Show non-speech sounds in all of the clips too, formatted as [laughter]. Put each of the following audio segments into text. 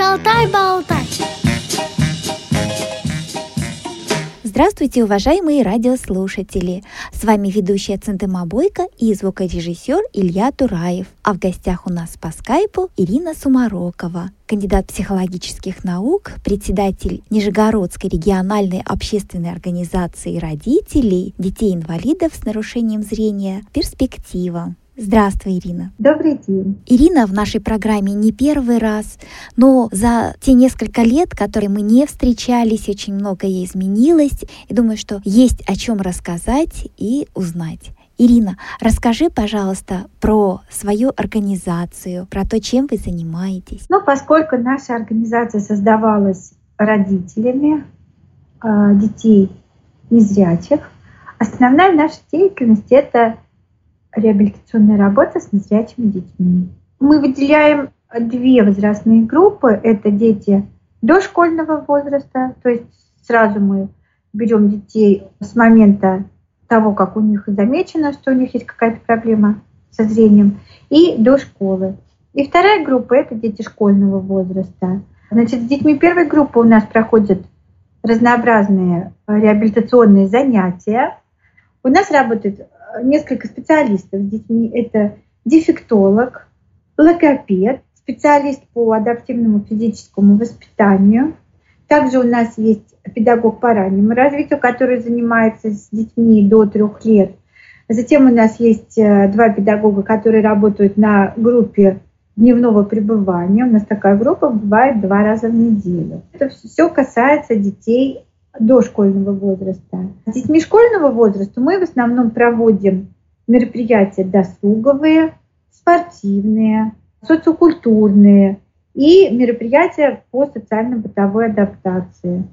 Шалтай-болтай. Здравствуйте, уважаемые радиослушатели! С вами ведущая Центыма Бойко и звукорежиссер Илья Тураев. А в гостях у нас по скайпу Ирина Сумарокова, кандидат психологических наук, председатель Нижегородской региональной общественной организации родителей детей-инвалидов с нарушением зрения «Перспектива». Здравствуй, Ирина. Добрый день. Ирина в нашей программе не первый раз, но за те несколько лет, которые мы не встречались, очень многое изменилось. И думаю, что есть о чем рассказать и узнать. Ирина, расскажи, пожалуйста, про свою организацию, про то, чем вы занимаетесь. Ну, поскольку наша организация создавалась родителями э, детей незрячих, основная наша деятельность это реабилитационная работа с незрячими детьми. Мы выделяем две возрастные группы. Это дети дошкольного возраста, то есть сразу мы берем детей с момента того, как у них замечено, что у них есть какая-то проблема со зрением, и до школы. И вторая группа – это дети школьного возраста. Значит, с детьми первой группы у нас проходят разнообразные реабилитационные занятия. У нас работает несколько специалистов с детьми. Это дефектолог, логопед, специалист по адаптивному физическому воспитанию. Также у нас есть педагог по раннему развитию, который занимается с детьми до трех лет. Затем у нас есть э, два педагога, которые работают на группе дневного пребывания. У нас такая группа бывает два раза в неделю. Это все касается детей дошкольного возраста. С детьми школьного возраста мы в основном проводим мероприятия досуговые, спортивные, социокультурные и мероприятия по социально-бытовой адаптации,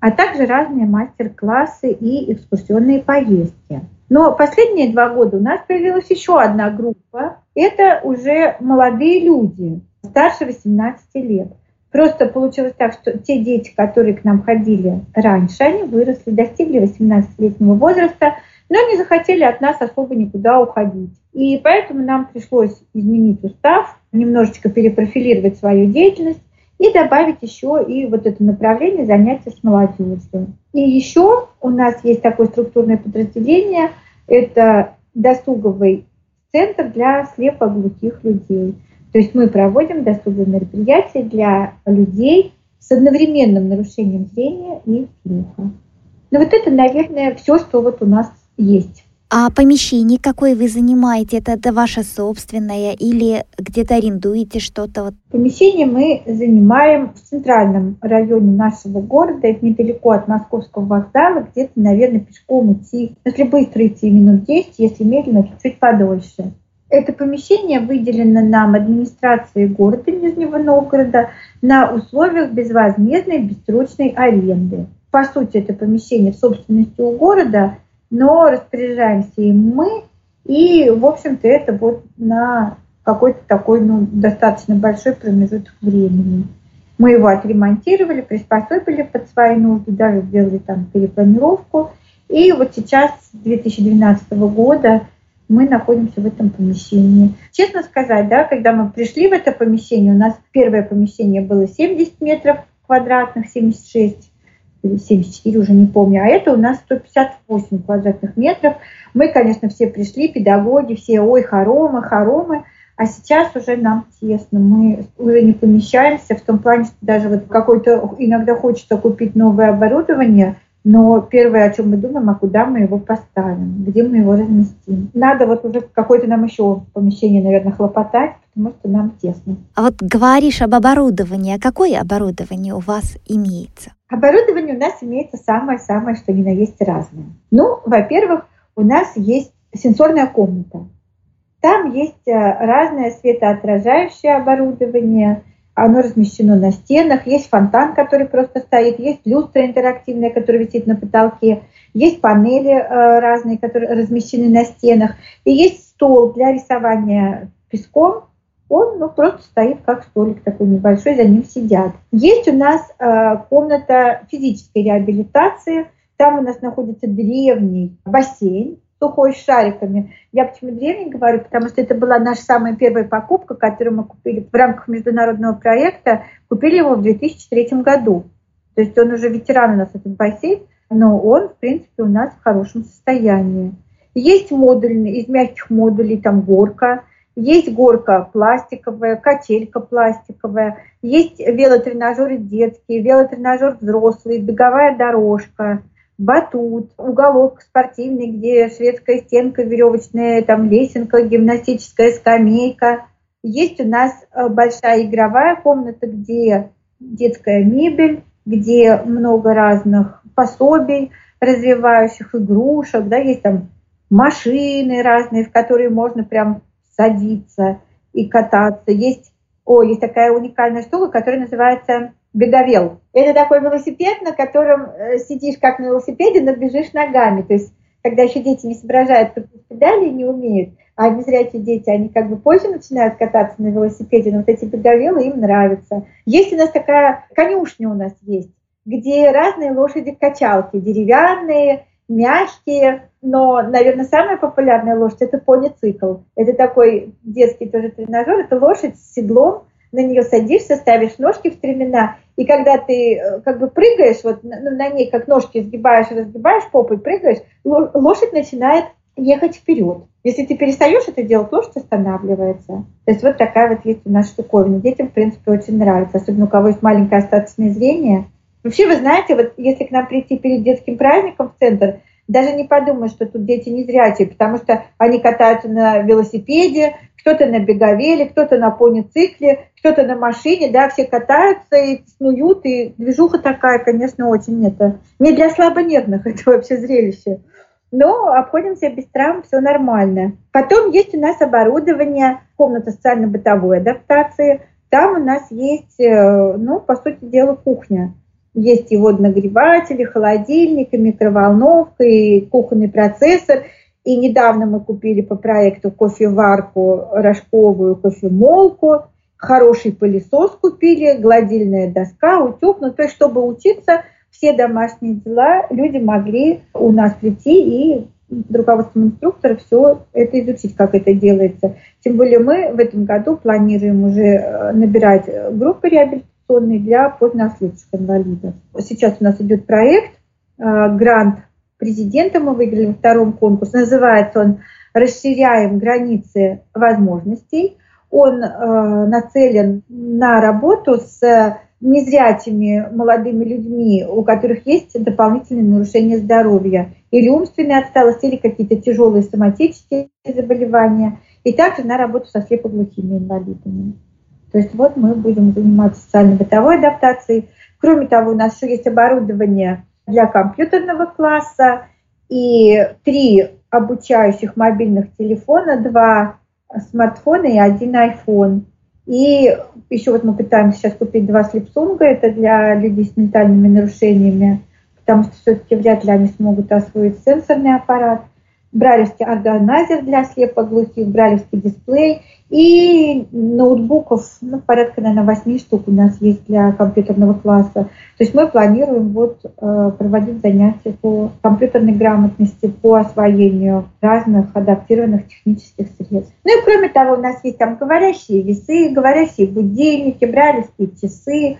а также разные мастер-классы и экскурсионные поездки. Но последние два года у нас появилась еще одна группа. Это уже молодые люди, старше 18 лет. Просто получилось так, что те дети, которые к нам ходили раньше, они выросли, достигли 18-летнего возраста, но не захотели от нас особо никуда уходить. И поэтому нам пришлось изменить устав, немножечко перепрофилировать свою деятельность и добавить еще и вот это направление занятия с молодежью. И еще у нас есть такое структурное подразделение, это досуговый центр для слепоглухих людей. То есть мы проводим досуговые мероприятия для людей с одновременным нарушением зрения и слуха. Ну вот это, наверное, все, что вот у нас есть. А помещение, какое вы занимаете, это, это ваше собственное или где-то арендуете что-то? Помещение мы занимаем в центральном районе нашего города, это недалеко от Московского вокзала, где-то, наверное, пешком идти, если быстро идти минут 10, если медленно, то чуть подольше. Это помещение выделено нам администрацией города Нижнего Новгорода на условиях безвозмездной бессрочной аренды. По сути, это помещение в собственности у города, но распоряжаемся им мы, и, в общем-то, это вот на какой-то такой ну, достаточно большой промежуток времени. Мы его отремонтировали, приспособили под свои нужды, даже сделали там перепланировку. И вот сейчас, с 2012 года, мы находимся в этом помещении. Честно сказать, да, когда мы пришли в это помещение, у нас первое помещение было 70 метров квадратных, 76 или 74, уже не помню, а это у нас 158 квадратных метров. Мы, конечно, все пришли, педагоги, все, ой, хоромы, хоромы, а сейчас уже нам тесно, мы уже не помещаемся в том плане, что даже вот какой-то иногда хочется купить новое оборудование, но первое, о чем мы думаем, а куда мы его поставим, где мы его разместим. Надо вот уже какое-то нам еще помещение, наверное, хлопотать, потому что нам тесно. А вот говоришь об оборудовании. А какое оборудование у вас имеется? Оборудование у нас имеется самое-самое, что ни на есть разное. Ну, во-первых, у нас есть сенсорная комната. Там есть э, разное светоотражающее оборудование – оно размещено на стенах, есть фонтан, который просто стоит, есть люстра интерактивная, которая висит на потолке, есть панели э, разные, которые размещены на стенах, и есть стол для рисования песком, он ну, просто стоит как столик такой небольшой, за ним сидят. Есть у нас э, комната физической реабилитации, там у нас находится древний бассейн, сухой шариками. Я почему древний говорю, потому что это была наша самая первая покупка, которую мы купили в рамках международного проекта. Купили его в 2003 году. То есть он уже ветеран у нас, этот бассейн, но он, в принципе, у нас в хорошем состоянии. Есть модульный, из мягких модулей там горка, есть горка пластиковая, качелька пластиковая, есть велотренажеры детские, велотренажер взрослый, беговая дорожка, батут, уголок спортивный, где шведская стенка веревочная, там лесенка, гимнастическая скамейка. Есть у нас э, большая игровая комната, где детская мебель, где много разных пособий, развивающих игрушек, да, есть там машины разные, в которые можно прям садиться и кататься. Есть, о, есть такая уникальная штука, которая называется беговел. Это такой велосипед, на котором э, сидишь как на велосипеде, но бежишь ногами. То есть, когда еще дети не соображают, педали не умеют, а незрячие дети, они как бы позже начинают кататься на велосипеде, но вот эти беговелы им нравятся. Есть у нас такая конюшня у нас есть, где разные лошади-качалки, деревянные, мягкие, но, наверное, самая популярная лошадь – это пони-цикл. Это такой детский тоже тренажер, это лошадь с седлом, на нее садишься, ставишь ножки в стремена, и когда ты э, как бы прыгаешь, вот на, на ней как ножки сгибаешь, разгибаешь, попой прыгаешь, лошадь начинает ехать вперед. Если ты перестаешь это делать, лошадь останавливается. То есть вот такая вот есть у нас штуковина. Детям, в принципе, очень нравится, особенно у кого есть маленькое остаточное зрение – Вообще, вы знаете, вот если к нам прийти перед детским праздником в центр, даже не подумай, что тут дети не зрячие, потому что они катаются на велосипеде, кто-то на беговеле, кто-то на пони-цикле, кто-то на машине, да, все катаются и снуют, и движуха такая, конечно, очень это не для слабонервных, [laughs] это вообще зрелище. Но обходимся без травм, все нормально. Потом есть у нас оборудование, комната социально-бытовой адаптации. Там у нас есть, э, ну, по сути дела, кухня. Есть и водонагреватели, холодильник, и микроволновка, и кухонный процессор. И недавно мы купили по проекту кофеварку рожковую кофемолку, хороший пылесос купили, гладильная доска, утюг. Ну, то есть, чтобы учиться, все домашние дела люди могли у нас прийти и руководством инструктора все это изучить, как это делается. Тем более мы в этом году планируем уже э, набирать группы реабилитации инвестиционный для позднеослепших инвалидов. Сейчас у нас идет проект, э, грант президента мы выиграли во втором конкурсе. Называется он «Расширяем границы возможностей». Он э, нацелен на работу с незрячими молодыми людьми, у которых есть дополнительные нарушения здоровья, или умственная отсталость, или какие-то тяжелые соматические заболевания, и также на работу со слепоглухими инвалидами. То есть вот мы будем заниматься социально-бытовой адаптацией. Кроме того, у нас еще есть оборудование для компьютерного класса и три обучающих мобильных телефона, два смартфона и один iPhone. И еще вот мы пытаемся сейчас купить два слепсунга, это для людей с ментальными нарушениями, потому что все-таки вряд ли они смогут освоить сенсорный аппарат бралевский органайзер для слепоглухих, бралевский дисплей и ноутбуков, ну, порядка, наверное, 8 штук у нас есть для компьютерного класса. То есть мы планируем вот, э, проводить занятия по компьютерной грамотности, по освоению разных адаптированных технических средств. Ну и кроме того, у нас есть там говорящие весы, говорящие будильники, бралевские часы,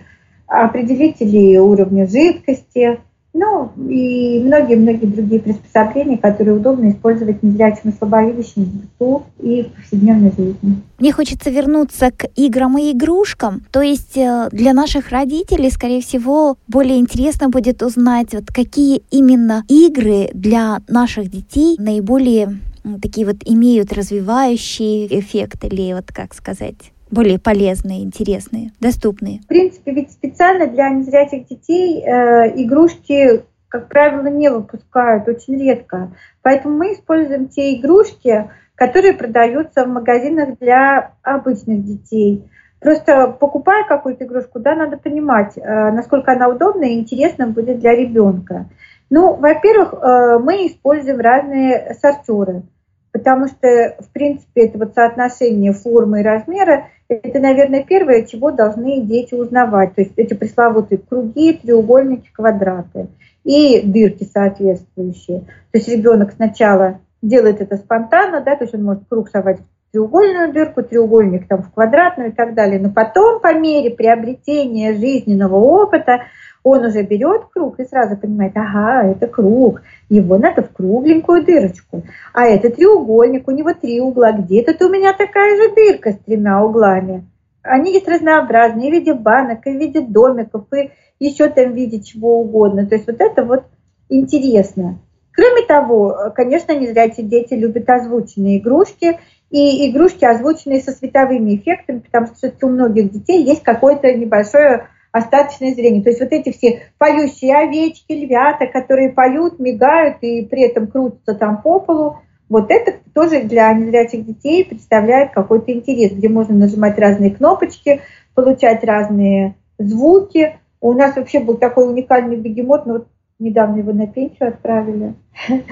определители уровня жидкости, ну и многие-многие другие приспособления, которые удобно использовать незрячим и слабовидящим в быту и в повседневной жизни. Мне хочется вернуться к играм и игрушкам. То есть э, для наших родителей, скорее всего, более интересно будет узнать, вот какие именно игры для наших детей наиболее такие вот имеют развивающий эффект или вот как сказать более полезные, интересные, доступные? В принципе, ведь специально для незрячих детей э, игрушки, как правило, не выпускают очень редко. Поэтому мы используем те игрушки, которые продаются в магазинах для обычных детей. Просто покупая какую-то игрушку, да, надо понимать, э, насколько она удобна и интересна будет для ребенка. Ну, во-первых, э, мы используем разные сортеры, потому что, в принципе, это вот соотношение формы и размера это, наверное, первое, чего должны дети узнавать. То есть эти пресловутые круги, треугольники, квадраты и дырки соответствующие. То есть ребенок сначала делает это спонтанно, да, то есть он может круг совать в треугольную дырку, треугольник там в квадратную и так далее. Но потом, по мере приобретения жизненного опыта, он уже берет круг и сразу понимает, ага, это круг, его надо в кругленькую дырочку. А это треугольник, у него три угла, где-то у меня такая же дырка с тремя углами. Они есть разнообразные, в виде банок, и в виде домиков, и еще там в виде чего угодно. То есть вот это вот интересно. Кроме того, конечно, не зря эти дети любят озвученные игрушки, и игрушки, озвученные со световыми эффектами, потому что у многих детей есть какое-то небольшое остаточное зрение. То есть вот эти все поющие овечки, львята, которые поют, мигают и при этом крутятся там по полу, вот это тоже для незрячих детей представляет какой-то интерес, где можно нажимать разные кнопочки, получать разные звуки. У нас вообще был такой уникальный бегемот, но вот недавно его на пенсию отправили. [laughs]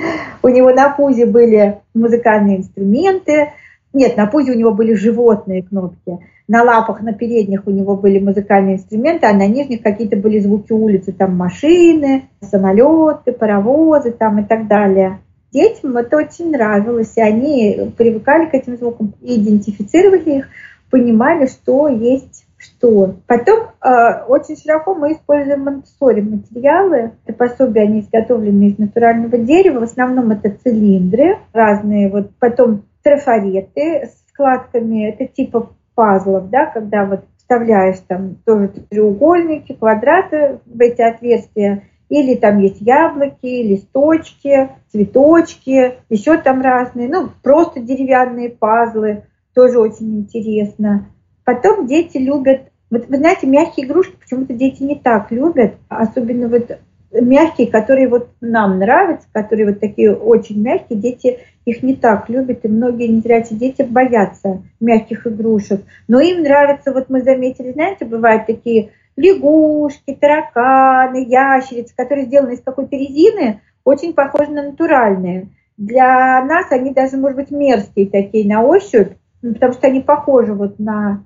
У него на пузе были музыкальные инструменты, нет, на пузе у него были животные кнопки. На лапах, на передних у него были музыкальные инструменты, а на нижних какие-то были звуки улицы, там машины, самолеты, паровозы там и так далее. Детям это очень нравилось, и они привыкали к этим звукам, идентифицировали их, понимали, что есть что. Потом э, очень широко мы используем монтессори материалы. Это пособия, они изготовлены из натурального дерева. В основном это цилиндры разные. Вот потом трафареты с вкладками, это типа пазлов, да, когда вот вставляешь там тоже треугольники, квадраты в эти отверстия, или там есть яблоки, листочки, цветочки, еще там разные, ну, просто деревянные пазлы, тоже очень интересно. Потом дети любят, вот вы знаете, мягкие игрушки почему-то дети не так любят, особенно вот мягкие, которые вот нам нравятся, которые вот такие очень мягкие, дети их не так любят, и многие незрячие дети боятся мягких игрушек. Но им нравится, вот мы заметили, знаете, бывают такие лягушки, тараканы, ящерицы, которые сделаны из какой-то резины, очень похожи на натуральные. Для нас они даже, может быть, мерзкие такие на ощупь, потому что они похожи вот на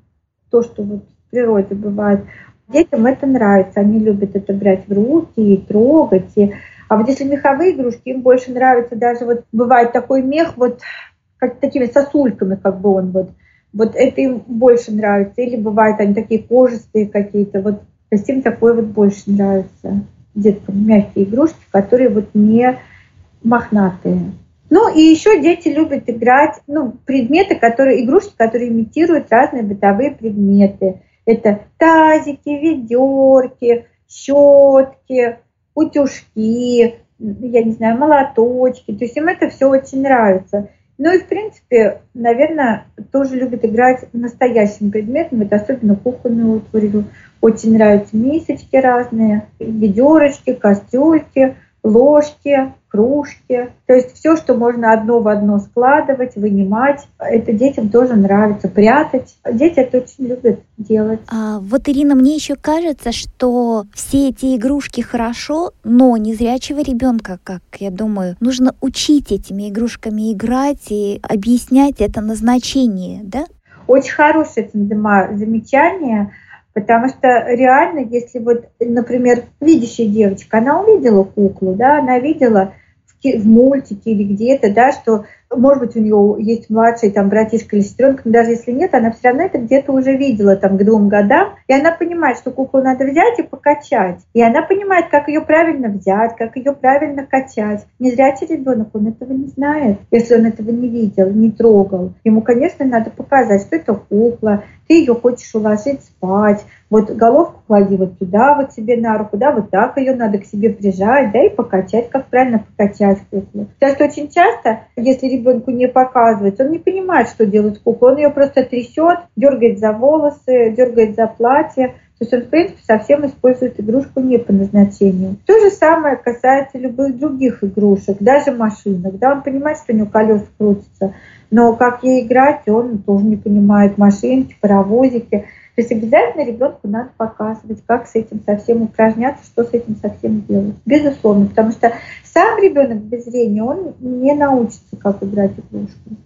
то, что вот в природе бывает. Детям это нравится, они любят это брать в руки и трогать. И... А вот если меховые игрушки, им больше нравится даже вот бывает такой мех вот как такими сосульками, как бы он вот. Вот это им больше нравится. Или бывают они такие кожистые какие-то. Вот то есть им такое вот больше нравится. Деткам мягкие игрушки, которые вот не мохнатые. Ну и еще дети любят играть, ну, предметы, которые, игрушки, которые имитируют разные бытовые предметы. Это тазики, ведерки, щетки, утюжки, я не знаю, молоточки. То есть им это все очень нравится. Ну и, в принципе, наверное, тоже любят играть настоящим предметом. Это особенно кухонную утварь. Очень нравятся мисочки разные, ведерочки, кастрюльки, ложки, кружки. То есть все, что можно одно в одно складывать, вынимать, это детям тоже нравится прятать. Дети это очень любят делать. А, вот, Ирина, мне еще кажется, что все эти игрушки хорошо, но незрячего ребенка, как я думаю, нужно учить этими игрушками играть и объяснять это назначение, да? Очень хорошее замечание. Потому что реально, если вот, например, видящая девочка, она увидела куклу, да, она видела в, мультике или где-то, да, что может быть, у нее есть младший там братишка или сестренка, но даже если нет, она все равно это где-то уже видела там к двум годам, и она понимает, что куклу надо взять и покачать. И она понимает, как ее правильно взять, как ее правильно качать. Незрячий ребенок, он этого не знает, если он этого не видел, не трогал. Ему, конечно, надо показать, что это кукла, ты ее хочешь уложить спать, вот головку клади вот туда вот себе на руку, да, вот так ее надо к себе прижать, да, и покачать, как правильно покачать куклу. Потому что очень часто, если ребенку не показывать, он не понимает, что делать кукла, он ее просто трясет, дергает за волосы, дергает за платье, то есть он, в принципе, совсем использует игрушку не по назначению. То же самое касается любых других игрушек, даже машинок. Да, он понимает, что у него колеса крутятся, но как ей играть, он тоже не понимает машинки, паровозики. То есть обязательно ребенку надо показывать, как с этим совсем упражняться, что с этим совсем делать. Безусловно, потому что сам ребенок без зрения, он не научится, как играть игрушку.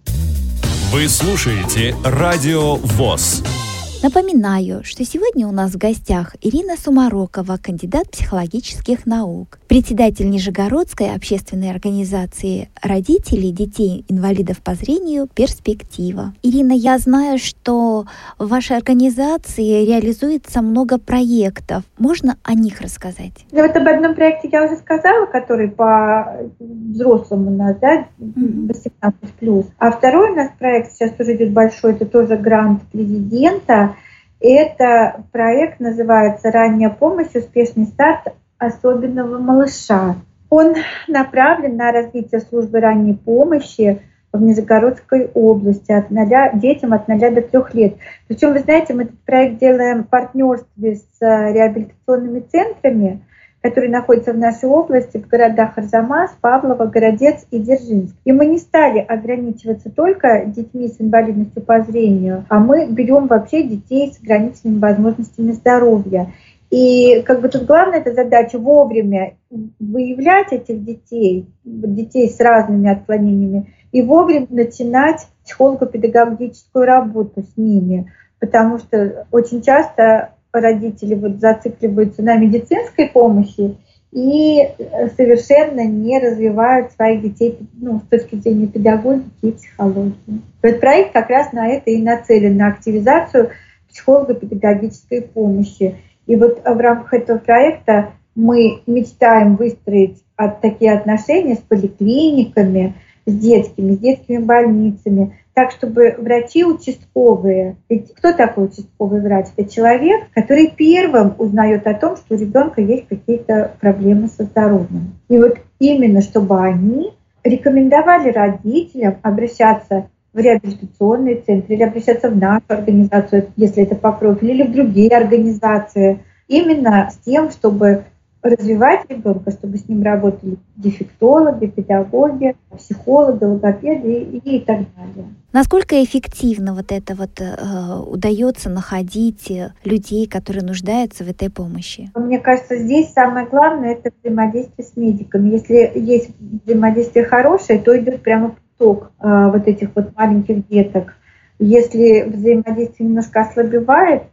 Вы слушаете Радио ВОЗ. Напоминаю, что сегодня у нас в гостях Ирина Сумарокова, кандидат психологических наук, председатель Нижегородской общественной организации родителей детей инвалидов по зрению «Перспектива». Ирина, я знаю, что в вашей организации реализуется много проектов. Можно о них рассказать? Ну, вот об одном проекте я уже сказала, который по взрослым у нас, да, 18+. А второй у нас проект сейчас уже идет большой, это тоже грант президента. Это проект называется «Ранняя помощь. Успешный старт особенного малыша». Он направлен на развитие службы ранней помощи в Нижегородской области от 0, детям от 0 до 3 лет. Причем, вы знаете, мы этот проект делаем в партнерстве с реабилитационными центрами – которые находятся в нашей области, в городах Арзамас, Павлово, Городец и Дзержинск. И мы не стали ограничиваться только детьми с инвалидностью по зрению, а мы берем вообще детей с ограниченными возможностями здоровья. И как бы тут главная эта задача вовремя выявлять этих детей, детей с разными отклонениями, и вовремя начинать психолого-педагогическую работу с ними. Потому что очень часто родители вот зацикливаются на медицинской помощи и э, совершенно не развивают своих детей ну, с точки зрения педагогики и психологии. Этот проект как раз на это и нацелен, на активизацию психолого-педагогической помощи. И вот в рамках этого проекта мы мечтаем выстроить такие отношения с поликлиниками, с детскими, с детскими больницами, так, чтобы врачи участковые, ведь кто такой участковый врач? Это человек, который первым узнает о том, что у ребенка есть какие-то проблемы со здоровьем. И вот именно чтобы они рекомендовали родителям обращаться в реабилитационные центры или обращаться в нашу организацию, если это по профилю, или в другие организации, именно с тем, чтобы развивать ребенка, чтобы с ним работали дефектологи, педагоги, психологи, логопеды и, и так далее. Насколько эффективно вот это вот э, удается находить э, людей, которые нуждаются в этой помощи? Мне кажется, здесь самое главное это взаимодействие с медиками. Если есть взаимодействие хорошее, то идет прямо поток э, вот этих вот маленьких деток. Если взаимодействие немножко ослабевает,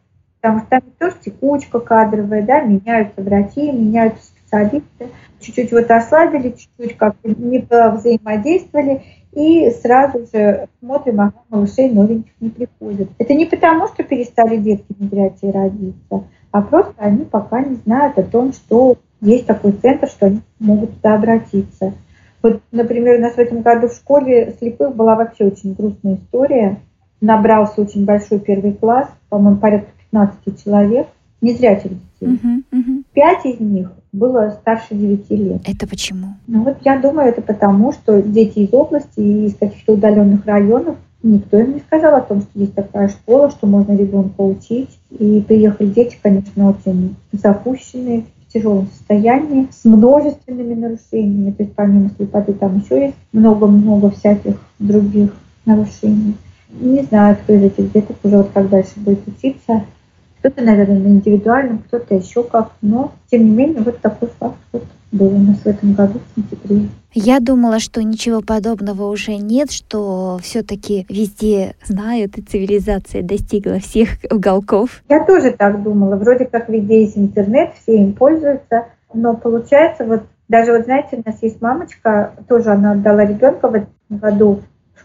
потому что там тоже текучка кадровая, да, меняются врачи, меняются специалисты. Чуть-чуть вот ослабили, чуть-чуть как-то не взаимодействовали, и сразу же смотрим, ага, малышей новеньких не приходят. Это не потому, что перестали детки незрячие родиться, а просто они пока не знают о том, что есть такой центр, что они могут туда обратиться. Вот, например, у нас в этом году в школе слепых была вообще очень грустная история. Набрался очень большой первый класс, по-моему, порядка 15 человек, незрячих детей. Пять из них было старше 9 лет. Это почему? Ну вот я думаю, это потому, что дети из области и из каких-то удаленных районов никто им не сказал о том, что есть такая школа, что можно ребенка учить. И приехали дети, конечно, очень запущенные, в тяжелом состоянии, с множественными нарушениями. То есть помимо слепоты там еще есть много-много всяких других нарушений. Не знаю, кто из этих деток уже вот как дальше будет учиться. Кто-то, наверное, на индивидуальном, кто-то еще как. Но, тем не менее, вот такой факт вот был у нас в этом году в сентябре. Я думала, что ничего подобного уже нет, что все-таки везде знают, и цивилизация достигла всех уголков. Я тоже так думала. Вроде как везде есть интернет, все им пользуются. Но получается, вот даже вот знаете, у нас есть мамочка, тоже она отдала ребенка в этом году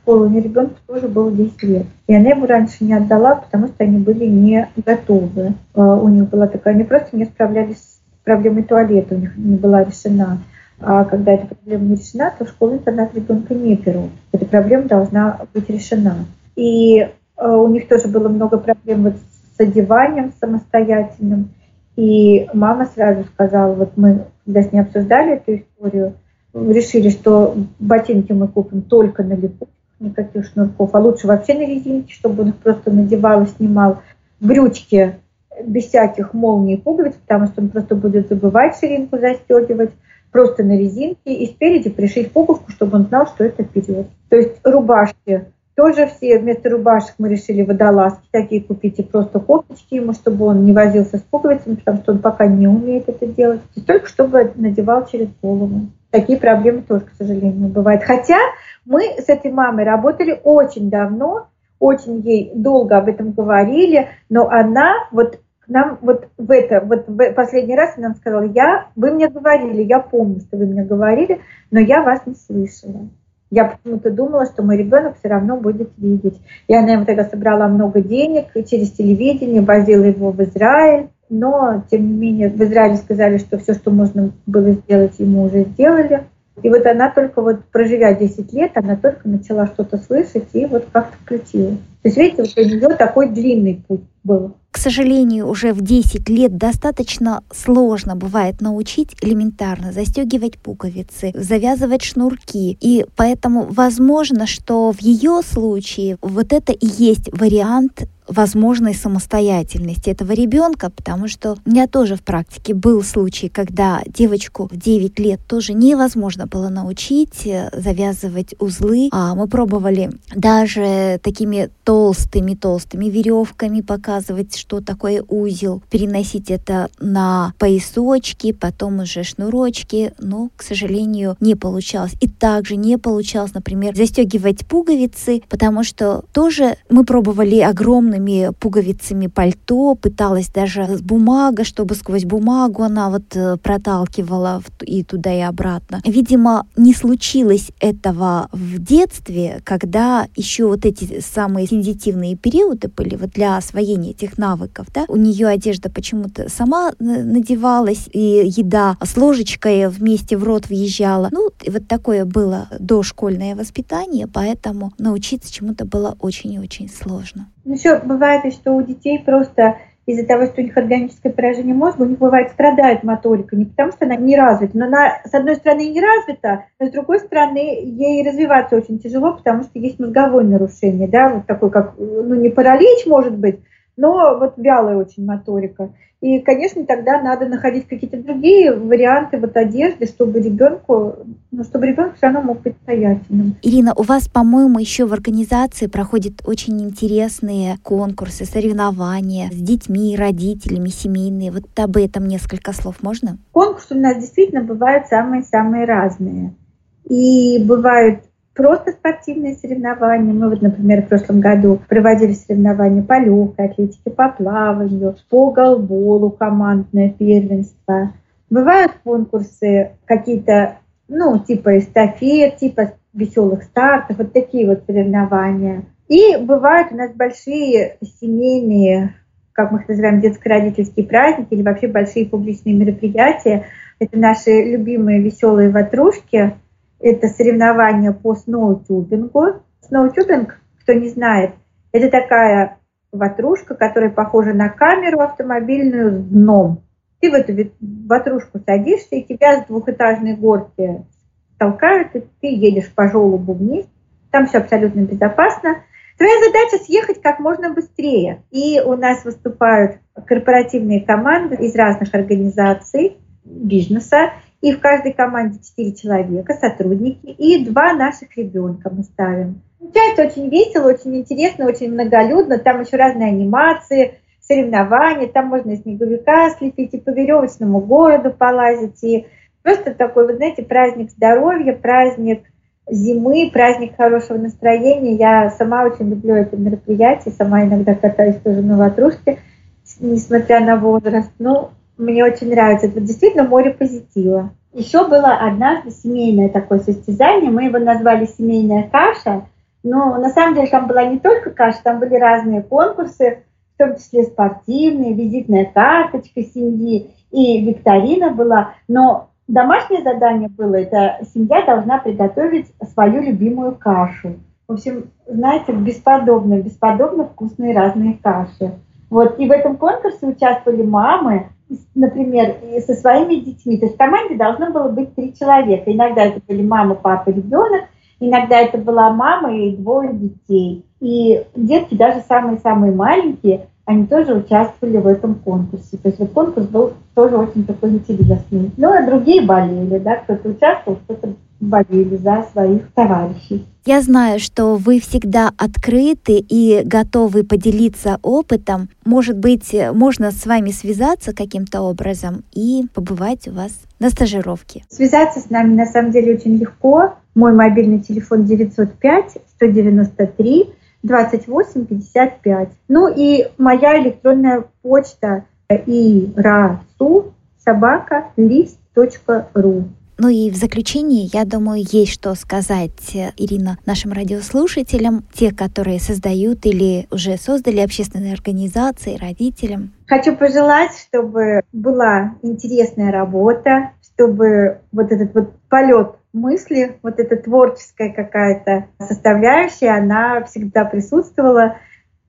школу, у нее ребенку тоже было 10 лет. И она его раньше не отдала, потому что они были не готовы. А, у них была такая, они просто не справлялись с проблемой туалета, у них не была решена. А когда эта проблема не решена, то в школу интернат ребенка не берут. Эта проблема должна быть решена. И а, у них тоже было много проблем вот с одеванием самостоятельным. И мама сразу сказала, вот мы, когда с ней обсуждали эту историю, решили, что ботинки мы купим только на липучке, никаких шнурков, а лучше вообще на резинке, чтобы он их просто надевал и снимал. Брючки без всяких молний и пуговиц, потому что он просто будет забывать ширинку застегивать, просто на резинке и спереди пришить пуговку, чтобы он знал, что это вперед. То есть рубашки тоже все вместо рубашек мы решили водолазки такие купить и просто кофточки ему, чтобы он не возился с пуговицами, потому что он пока не умеет это делать. И только чтобы надевал через голову. Такие проблемы тоже, к сожалению, бывают. Хотя мы с этой мамой работали очень давно, очень ей долго об этом говорили, но она вот нам вот в это, вот в последний раз она нам сказала, я, вы мне говорили, я помню, что вы мне говорили, но я вас не слышала. Я почему-то думала, что мой ребенок все равно будет видеть. И она ему тогда собрала много денег через телевидение, возила его в Израиль. Но, тем не менее, в Израиле сказали, что все, что можно было сделать, ему уже сделали. И вот она только вот проживя 10 лет, она только начала что-то слышать и вот как-то включила. То есть, видите, вот у нее такой длинный путь был. К сожалению, уже в 10 лет достаточно сложно бывает научить элементарно застегивать пуговицы, завязывать шнурки. И поэтому возможно, что в ее случае вот это и есть вариант возможной самостоятельности этого ребенка, потому что у меня тоже в практике был случай, когда девочку в 9 лет тоже невозможно было научить э, завязывать узлы. А мы пробовали даже такими толстыми-толстыми веревками показывать, что такое узел, переносить это на поясочки, потом уже шнурочки, но, к сожалению, не получалось. И также не получалось, например, застегивать пуговицы, потому что тоже мы пробовали огромными пуговицами пальто, пыталась даже с бумага, чтобы сквозь бумагу она вот э, проталкивала и туда и обратно. Видимо, не случилось этого в детстве, когда еще вот эти самые сензитивные периоды были вот для освоения этих навыков, да, у нее одежда почему-то сама надевалась, и еда с ложечкой вместе в рот въезжала. Ну, вот такое было дошкольное воспитание, поэтому научиться чему-то было очень и очень сложно. Ну, еще бывает, что у детей просто из-за того, что у них органическое поражение мозга, у них бывает страдает моторика, не потому что она не развита, но она, с одной стороны, не развита, но с другой стороны, ей развиваться очень тяжело, потому что есть мозговое нарушение, да, вот такой, как, ну, не паралич, может быть, но вот вялая очень моторика. И, конечно, тогда надо находить какие-то другие варианты вот одежды, чтобы ребенку, ну, чтобы ребенок все равно мог быть самостоятельным. Ирина, у вас, по-моему, еще в организации проходят очень интересные конкурсы, соревнования с детьми, родителями, семейные. Вот об этом несколько слов можно? Конкурсы у нас действительно бывают самые-самые разные. И бывают просто спортивные соревнования. Мы вот, например, в прошлом году проводили соревнования по легкой атлетике, по плаванию, по голболу, командное первенство. Бывают конкурсы какие-то, ну, типа эстафет, типа веселых стартов, вот такие вот соревнования. И бывают у нас большие семейные, как мы их называем, детско-родительские праздники или вообще большие публичные мероприятия. Это наши любимые веселые ватрушки – это соревнования по сноутюбингу. Сноутюбинг, кто не знает, это такая ватрушка, которая похожа на камеру автомобильную с дном. Ты в эту ватрушку садишься, и тебя с двухэтажной горки толкают, и ты едешь по желобу вниз. Там все абсолютно безопасно. Твоя задача съехать как можно быстрее. И у нас выступают корпоративные команды из разных организаций бизнеса. И в каждой команде 4 человека, сотрудники, и два наших ребенка мы ставим. Получается очень весело, очень интересно, очень многолюдно. Там еще разные анимации, соревнования. Там можно и снеговика слепить, и по веревочному городу полазить. И просто такой, вы знаете, праздник здоровья, праздник зимы, праздник хорошего настроения. Я сама очень люблю это мероприятие, сама иногда катаюсь тоже на ватрушке, несмотря на возраст. Ну, мне очень нравится. Это действительно море позитива. Еще было однажды семейное такое состязание. Мы его назвали «Семейная каша». Но на самом деле там была не только каша, там были разные конкурсы, в том числе спортивные, визитная карточка семьи и викторина была. Но домашнее задание было, это семья должна приготовить свою любимую кашу. В общем, знаете, бесподобно, бесподобно вкусные разные каши. Вот, и в этом конкурсе участвовали мамы, например, со своими детьми. То есть в команде должно было быть три человека. Иногда это были мама, папа, ребенок, иногда это была мама и двое детей. И детки, даже самые-самые маленькие, они тоже участвовали в этом конкурсе. То есть вот конкурс был тоже очень такой интересный. Ну, а другие болели, да, кто-то участвовал, кто-то болели за своих товарищей. Я знаю, что вы всегда открыты и готовы поделиться опытом. Может быть, можно с вами связаться каким-то образом и побывать у вас на стажировке. Связаться с нами на самом деле очень легко. Мой мобильный телефон 905 193 28 55. Ну и моя электронная почта и расу собака лист.ру. Ну и в заключение, я думаю, есть что сказать, Ирина, нашим радиослушателям, те, которые создают или уже создали общественные организации, родителям. Хочу пожелать, чтобы была интересная работа, чтобы вот этот вот полет мысли, вот эта творческая какая-то составляющая, она всегда присутствовала,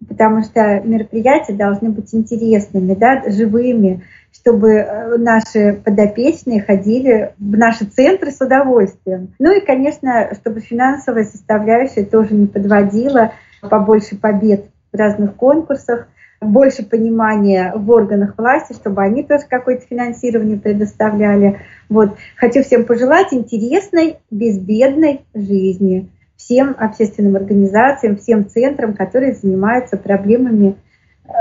потому что мероприятия должны быть интересными, да, живыми, чтобы э, наши подопечные ходили в наши центры с удовольствием. Ну и, конечно, чтобы финансовая составляющая тоже не подводила, побольше побед в разных конкурсах, больше понимания в органах власти, чтобы они тоже какое-то финансирование предоставляли. Вот. Хочу всем пожелать интересной, безбедной жизни всем общественным организациям, всем центрам, которые занимаются проблемами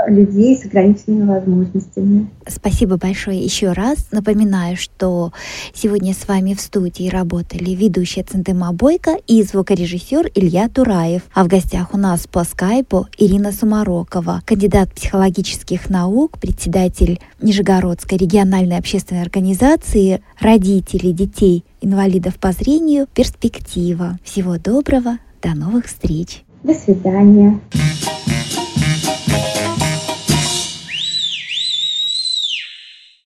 людей с ограниченными возможностями. Спасибо большое еще раз. Напоминаю, что сегодня с вами в студии работали ведущая Центыма Бойко и звукорежиссер Илья Тураев. А в гостях у нас по скайпу Ирина Сумарокова, кандидат психологических наук, председатель Нижегородской региональной общественной организации «Родители детей инвалидов по зрению. Перспектива». Всего доброго, до новых встреч. До свидания.